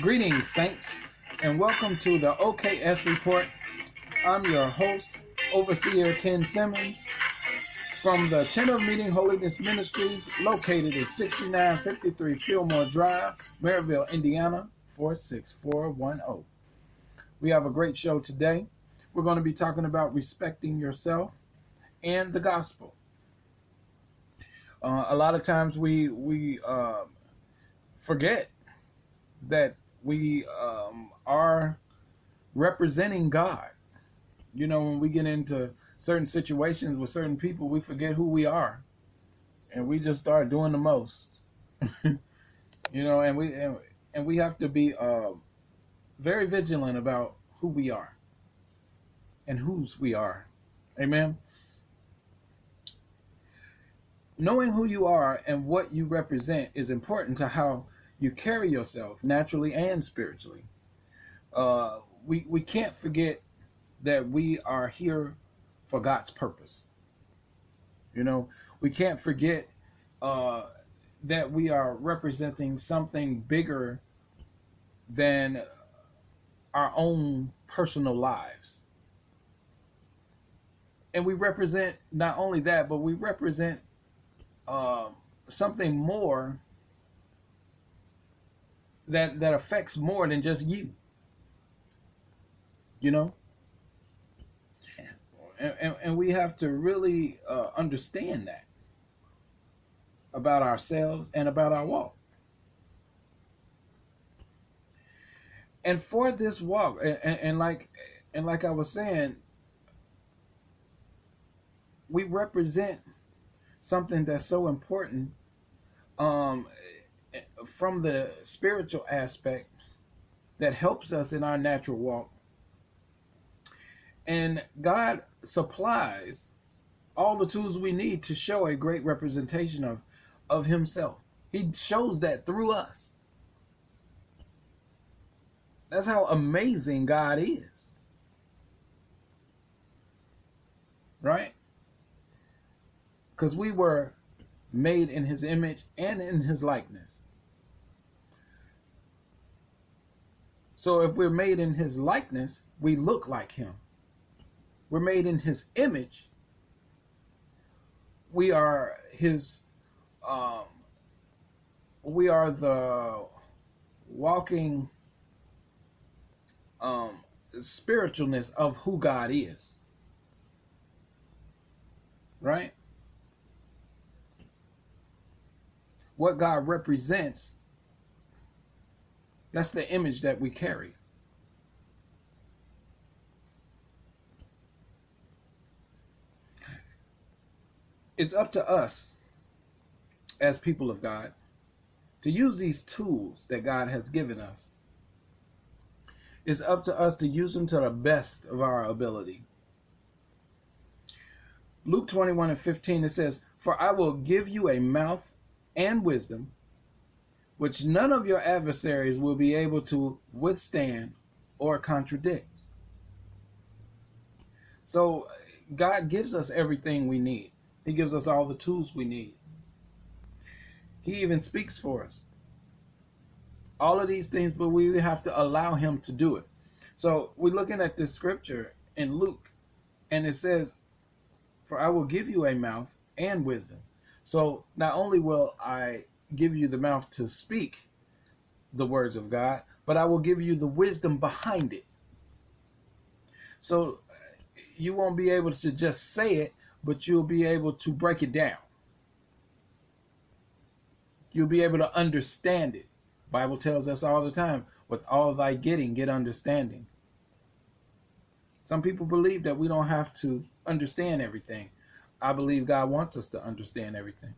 Greetings, Saints, and welcome to the OKS Report. I'm your host, Overseer Ken Simmons, from the Tent of Meeting Holiness Ministries, located at 6953 Fillmore Drive, Merrillville, Indiana, 46410. We have a great show today. We're going to be talking about respecting yourself and the gospel. Uh, a lot of times we we uh, forget that we um, are representing God. You know, when we get into certain situations with certain people, we forget who we are, and we just start doing the most. you know, and we and, and we have to be uh, very vigilant about who we are and whose we are. Amen. Knowing who you are and what you represent is important to how you carry yourself naturally and spiritually. Uh, we, we can't forget that we are here for God's purpose. You know, we can't forget uh, that we are representing something bigger than our own personal lives. And we represent not only that, but we represent uh, something more that that affects more than just you. You know, and, and, and we have to really uh, understand that about ourselves and about our walk. And for this walk, and, and like and like I was saying, we represent something that's so important um, from the spiritual aspect that helps us in our natural walk. And God supplies all the tools we need to show a great representation of, of Himself. He shows that through us. That's how amazing God is. Right? because we were made in his image and in his likeness. So if we're made in his likeness, we look like him. We're made in his image. We are his um, we are the walking um, spiritualness of who God is. Right? what God represents, that's the image that we carry. It's up to us as people of God to use these tools that God has given us. It's up to us to use them to the best of our ability. Luke 21 and 15, it says, For I will give you a mouth and wisdom, which none of your adversaries will be able to withstand or contradict. So, God gives us everything we need, He gives us all the tools we need. He even speaks for us. All of these things, but we have to allow Him to do it. So, we're looking at this scripture in Luke, and it says, For I will give you a mouth and wisdom so not only will I give you the mouth to speak the words of God, but I will give you the wisdom behind it. So you won't be able to just say it, but you'll be able to break it down. You'll be able to understand it. Bible tells us all the time, with all thy getting, get understanding. Some people believe that we don't have to understand everything. I believe God wants us to understand everything.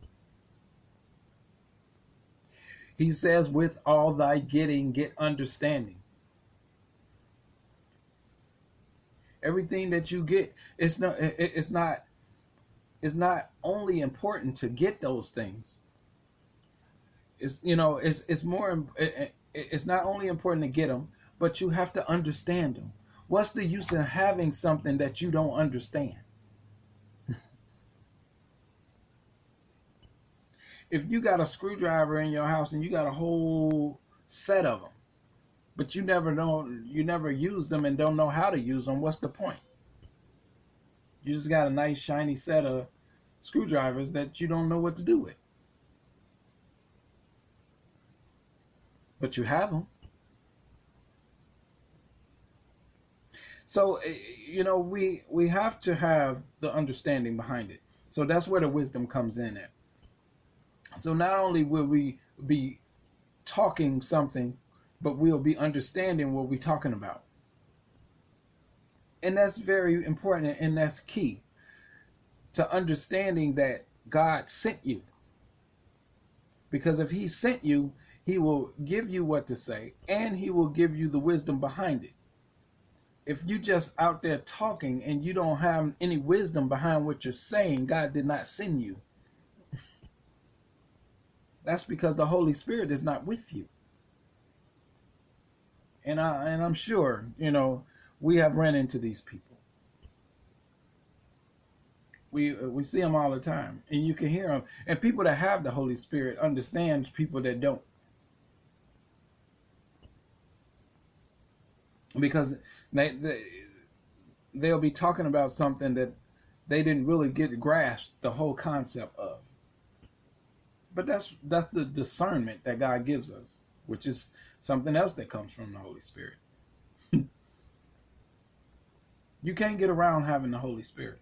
He says, with all thy getting, get understanding. Everything that you get, it's not, it's not, it's not only important to get those things. It's, you know, it's, it's more, it's not only important to get them, but you have to understand them. What's the use in having something that you don't understand? If you got a screwdriver in your house and you got a whole set of them, but you never know you never use them and don't know how to use them what's the point? You just got a nice shiny set of screwdrivers that you don't know what to do with. But you have them so eh, you know we we have to have the understanding behind it. So that's where the wisdom comes in at so not only will we be talking something but we'll be understanding what we're talking about. And that's very important and that's key to understanding that God sent you. Because if He sent you, He will give you what to say and He will give you the wisdom behind it. If you just out there talking and you don't have any wisdom behind what you're saying, God did not send you. That's because the Holy Spirit is not with you and I and I'm sure you know we have run into these people. We we see them all the time, and you can hear them. And people that have the Holy Spirit understands people that don't, because they, they they'll be talking about something that they didn't really get grasp the whole concept of. But that's that's the discernment that God gives us, which is something else that comes from the Holy Spirit. you can't get around having the Holy Spirit.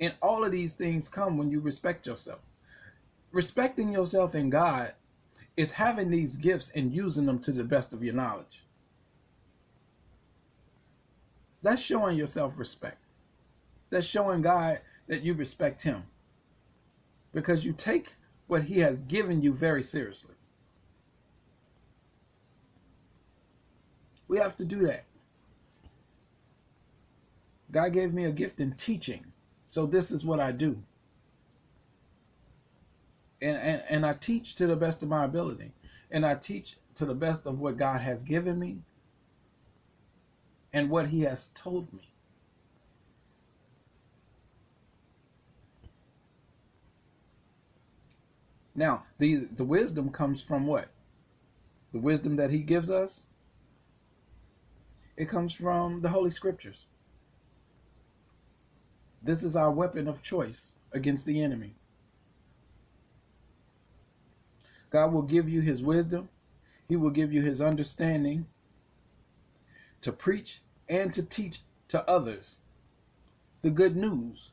And all of these things come when you respect yourself. Respecting yourself in God is having these gifts and using them to the best of your knowledge. That's showing yourself respect. That's showing God that you respect Him. Because you take what He has given you very seriously. We have to do that. God gave me a gift in teaching, so this is what I do. And, and, and I teach to the best of my ability. And I teach to the best of what God has given me and what He has told me. Now, the, the wisdom comes from what? The wisdom that He gives us it comes from the Holy Scriptures. This is our weapon of choice against the enemy. God will give you his wisdom, he will give you his understanding to preach and to teach to others the good news.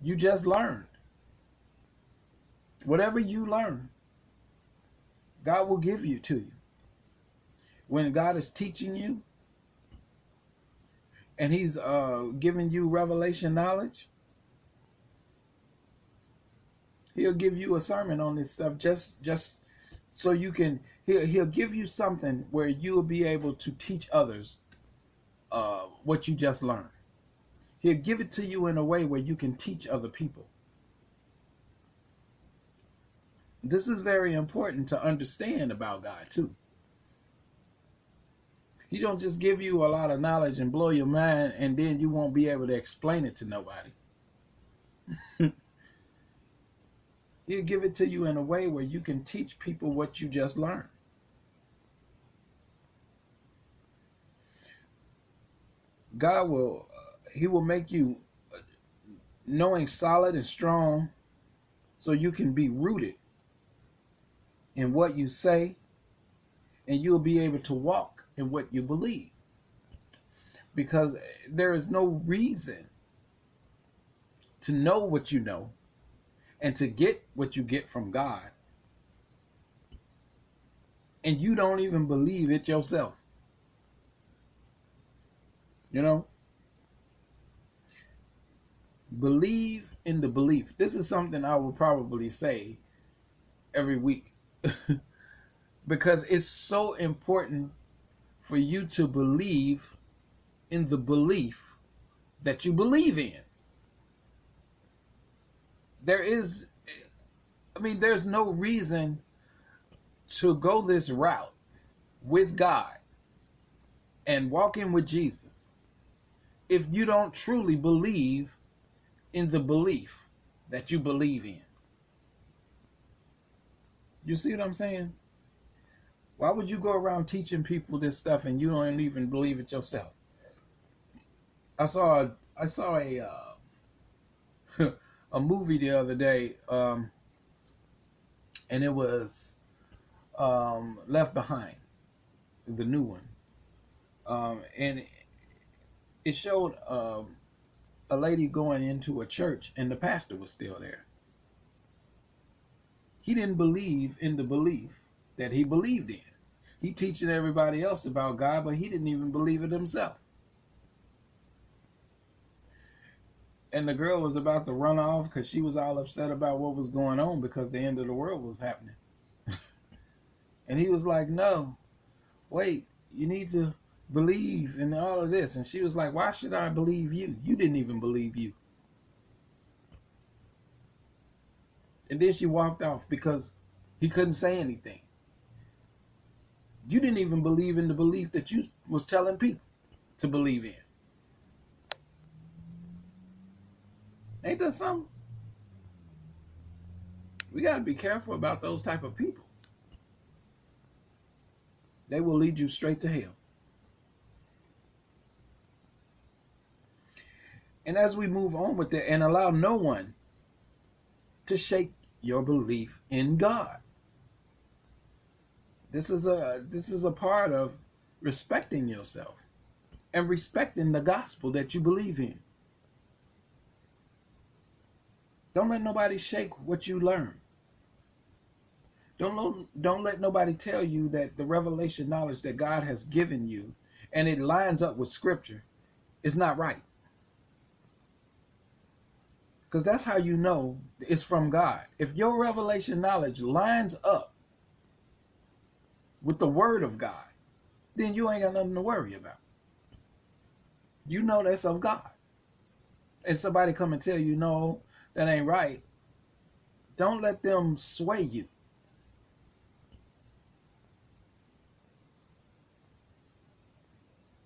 You just learned. Whatever you learn, God will give you to you when God is teaching you and He's uh, giving you revelation knowledge, He'll give you a sermon on this stuff just just so you can. He'll He'll give you something where you'll be able to teach others uh, what you just learned. He'll give it to you in a way where you can teach other people. This is very important to understand about God too. He don't just give you a lot of knowledge and blow your mind and then you won't be able to explain it to nobody. He'll give it to you in a way where you can teach people what you just learned. God will, uh, He will make you knowing solid and strong so you can be rooted in what you say and you'll be able to walk in what you believe. Because there is no reason to know what you know and to get what you get from God. And you don't even believe it yourself. You know? Believe in the belief. This is something I will probably say every week. because it's so important for you to believe in the belief that you believe in. There is, I mean, there's no reason to go this route with God and walking with Jesus if you don't truly believe in the belief that you believe in. You see what I'm saying? Why would you go around teaching people this stuff and you don't even believe it yourself? I saw a, I saw a uh, a movie the other day, um, and it was um, Left Behind, the new one, um, and it showed um, a lady going into a church, and the pastor was still there. He didn't believe in the belief that he believed in. He teaching everybody else about God, but he didn't even believe it himself. And the girl was about to run off because she was all upset about what was going on because the end of the world was happening. and he was like, No, wait, you need to believe in all of this. And she was like, Why should I believe you? You didn't even believe you. And then she walked off because he couldn't say anything. You didn't even believe in the belief that you was telling people to believe in. Ain't that something? We got to be careful about those type of people. They will lead you straight to hell. And as we move on with it and allow no one to shake your belief in God. This is a this is a part of respecting yourself and respecting the gospel that you believe in. Don't let nobody shake what you learn. Don't don't let nobody tell you that the revelation knowledge that God has given you and it lines up with scripture is not right. Because that's how you know it's from God. If your revelation knowledge lines up with the word of God, then you ain't got nothing to worry about. You know that's of God. And somebody come and tell you, no, that ain't right. Don't let them sway you.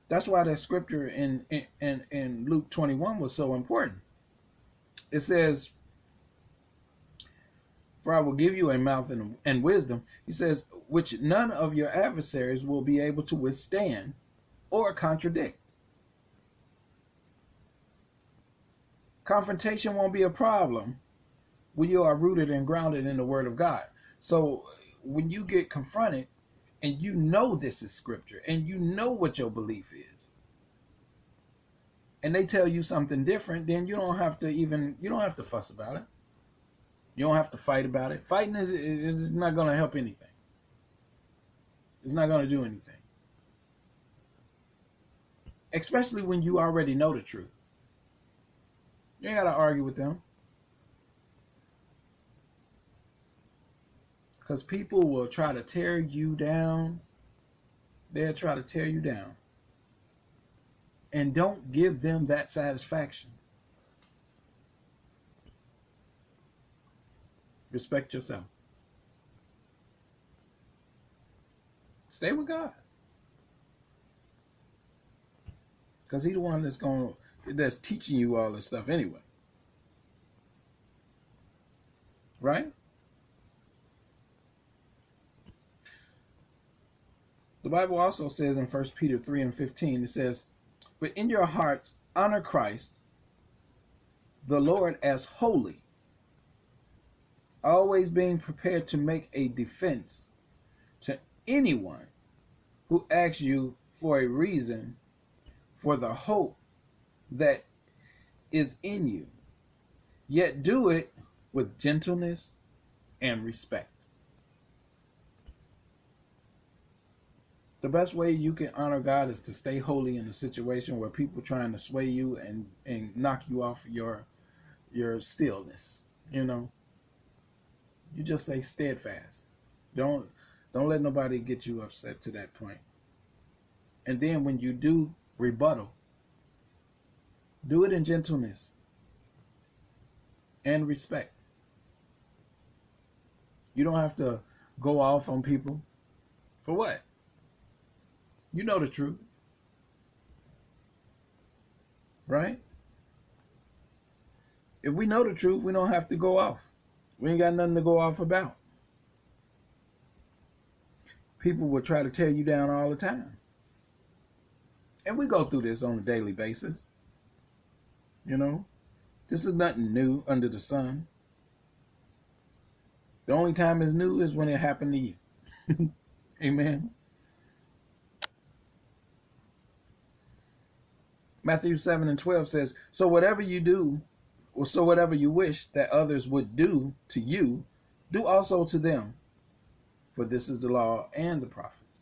That's why that scripture in, in, in Luke 21 was so important it says, For I will give you a mouth and, and wisdom. He says, which none of your adversaries will be able to withstand or contradict. Confrontation won't be a problem when you are rooted and grounded in the Word of God. So when you get confronted and you know this is Scripture and you know what your belief is, and they tell you something different, then you don't have to even you don't have to fuss about it. You don't have to fight about it. Fighting is is not going to help anything. It's not going to do anything. Especially when you already know the truth. You ain't got to argue with them. Because people will try to tear you down. They'll try to tear you down and don't give them that satisfaction. Respect yourself. Stay with God. Because he's the one that's going that's teaching you all this stuff anyway. Right? The Bible also says in 1 Peter 3 and 15, it says, but in your hearts honor Christ, the Lord, as holy, always being prepared to make a defense to anyone who asks you for a reason for the hope that is in you, yet do it with gentleness and respect. The best way you can honor God is to stay holy in a situation where people trying to sway you and and knock you off your your stillness. You know, you just stay steadfast. Don't don't let nobody get you upset to that point. And then when you do rebuttal, do it in gentleness and respect. You don't have to go off on people. For what? You know the truth. Right? If we know the truth, we don't have to go off. We ain't got nothing to go off about. people will try to tear you down all the time. And we go through this on a daily basis. You know, this is nothing new under the sun. The only time it's new is when it happened to you. Amen. Matthew 7 and 12 says, So whatever you do, or so whatever you wish that others would do to you, do also to them. For this is the law and the prophets.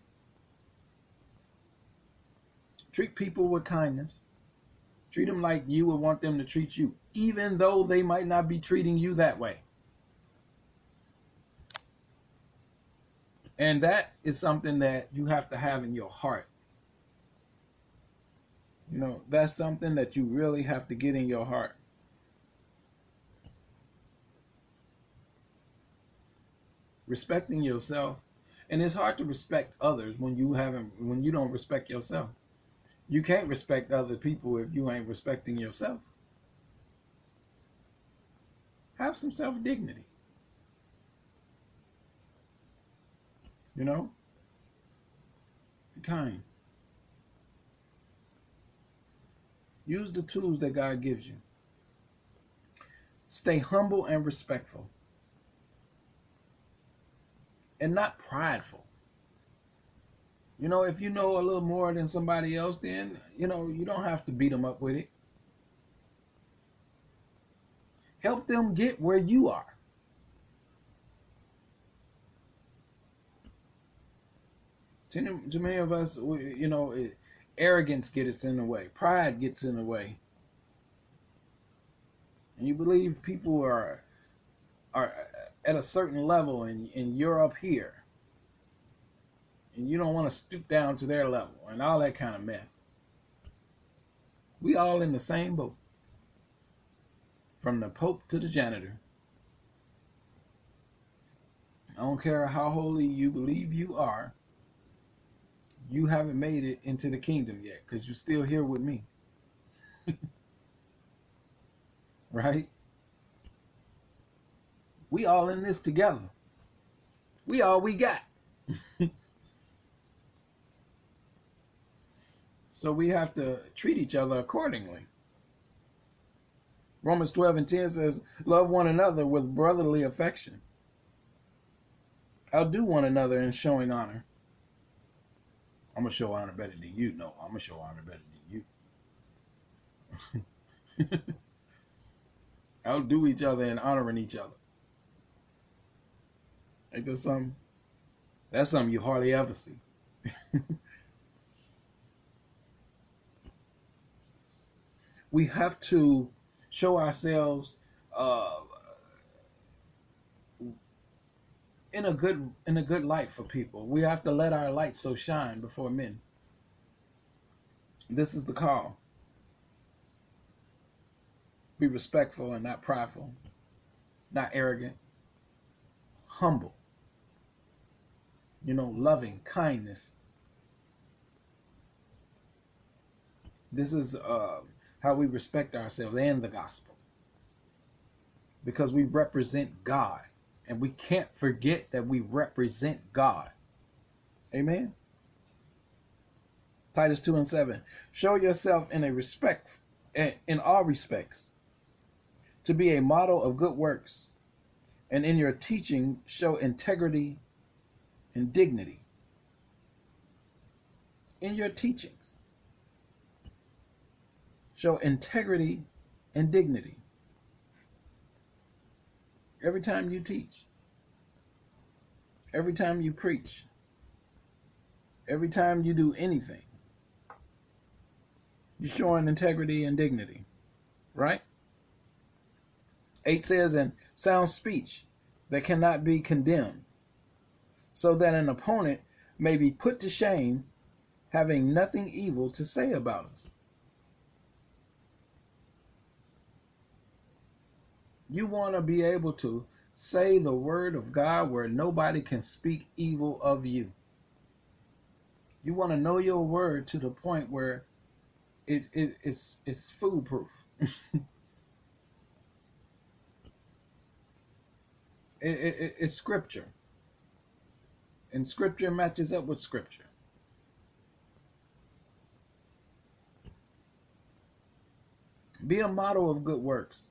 Treat people with kindness. Treat them like you would want them to treat you, even though they might not be treating you that way. And that is something that you have to have in your heart. You know, that's something that you really have to get in your heart. Respecting yourself, and it's hard to respect others when you haven't when you don't respect yourself. You can't respect other people if you ain't respecting yourself. Have some self dignity. You know? Be kind. Use the tools that God gives you. Stay humble and respectful. And not prideful. You know, if you know a little more than somebody else, then, you know, you don't have to beat them up with it. Help them get where you are. Too many of us, you know, arrogance gets in the way, pride gets in the way, and you believe people are are at a certain level, and and you're up here, and you don't want to stoop down to their level, and all that kind of mess. We all in the same boat, from the Pope to the janitor. I don't care how holy you believe you are you haven't made it into the kingdom yet because you're still here with me. right? We all in this together. We all we got. so we have to treat each other accordingly. Romans 12 and 10 says, Love one another with brotherly affection. Outdo one another in showing honor. I'm gonna show honor better than you. No, I'm gonna show honor better than you. Outdo each other and honoring each other. Ain't that something? That's something you hardly ever see. we have to show ourselves uh, in a good in a good light for people. We have to let our light so shine before men. This is the call. Be respectful and not prideful, not arrogant, humble. You know, loving, kindness. This is uh, how we respect ourselves and the gospel. Because we represent God and we can't forget that we represent God. Amen. Titus 2 and 7. Show yourself in a respect in all respects to be a model of good works, and in your teaching show integrity and dignity. In your teachings, show integrity and dignity every time you teach, every time you preach, every time you do anything. You're showing integrity and dignity, right? 8 says, and sound speech that cannot be condemned, so that an opponent may be put to shame, having nothing evil to say about us. You want to be able to say the word of God where nobody can speak evil of you. You want to know your word to the point where it, it it's it's foolproof. it, it, it's scripture. And scripture matches up with scripture. Be a model of good works.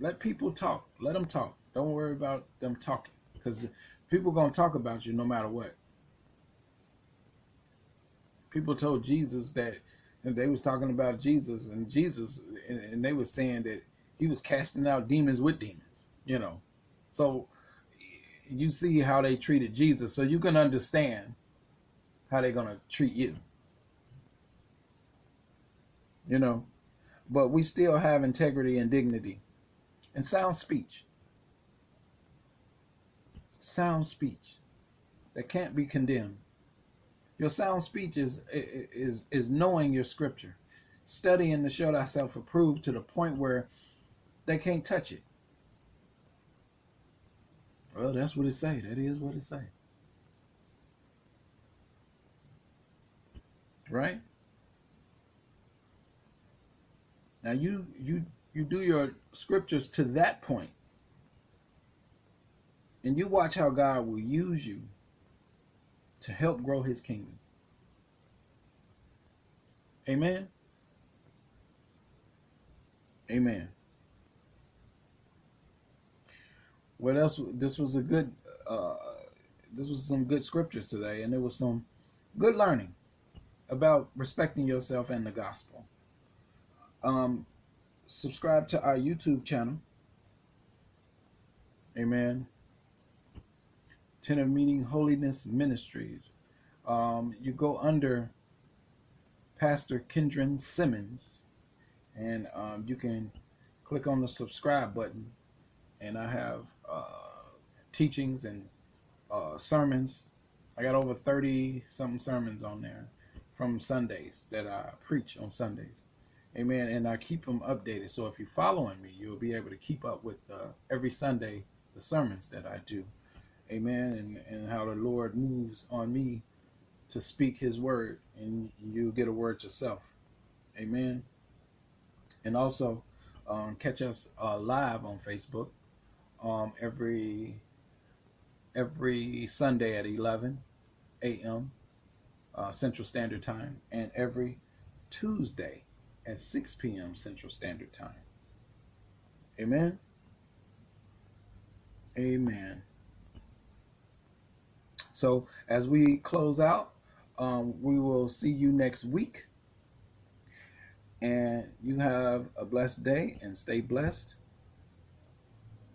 Let people talk. Let them talk. Don't worry about them talking because people going to talk about you no matter what. People told Jesus that and they was talking about Jesus and Jesus and, and they was saying that he was casting out demons with demons, you know. So you see how they treated Jesus, so you can understand how they're going to treat you. You know, but we still have integrity and dignity and sound speech. Sound speech that can't be condemned. Your sound speech is is is knowing your scripture, studying to show thyself approved to the point where they can't touch it. Well, that's what it say. That is what it say. Right? Now you you you do your scriptures to that. And you watch how God will use you to help grow his kingdom. Amen. Amen. What else? This was a good. Uh, this was some good scriptures today, and there was some good learning about respecting yourself and the gospel. Um, subscribe to our YouTube channel. Amen. Tent of Meeting Holiness Ministries. Um, you go under Pastor Kendron Simmons, and um, you can click on the subscribe button, and I have uh, teachings and uh, sermons. I got over 30 something sermons on there from Sundays that I preach on Sundays. Amen. And I keep them updated. So if you're following me, you'll be able to keep up with uh, every Sunday the sermons that I do. Amen. And, and how the Lord moves on me to speak his word and you get a word yourself. Amen. And also um, catch us uh, live on Facebook um, every every Sunday at 11 a.m. Uh, Central Standard Time and every Tuesday at 6 p.m. Central Standard Time. Amen. Amen. So as we close out, um, we will see you next week. And you have a blessed day and stay blessed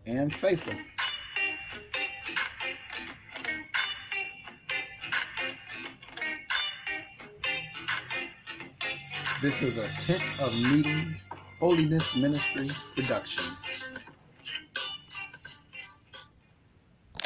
and faithful. This is a tent of meetings, holiness ministry production.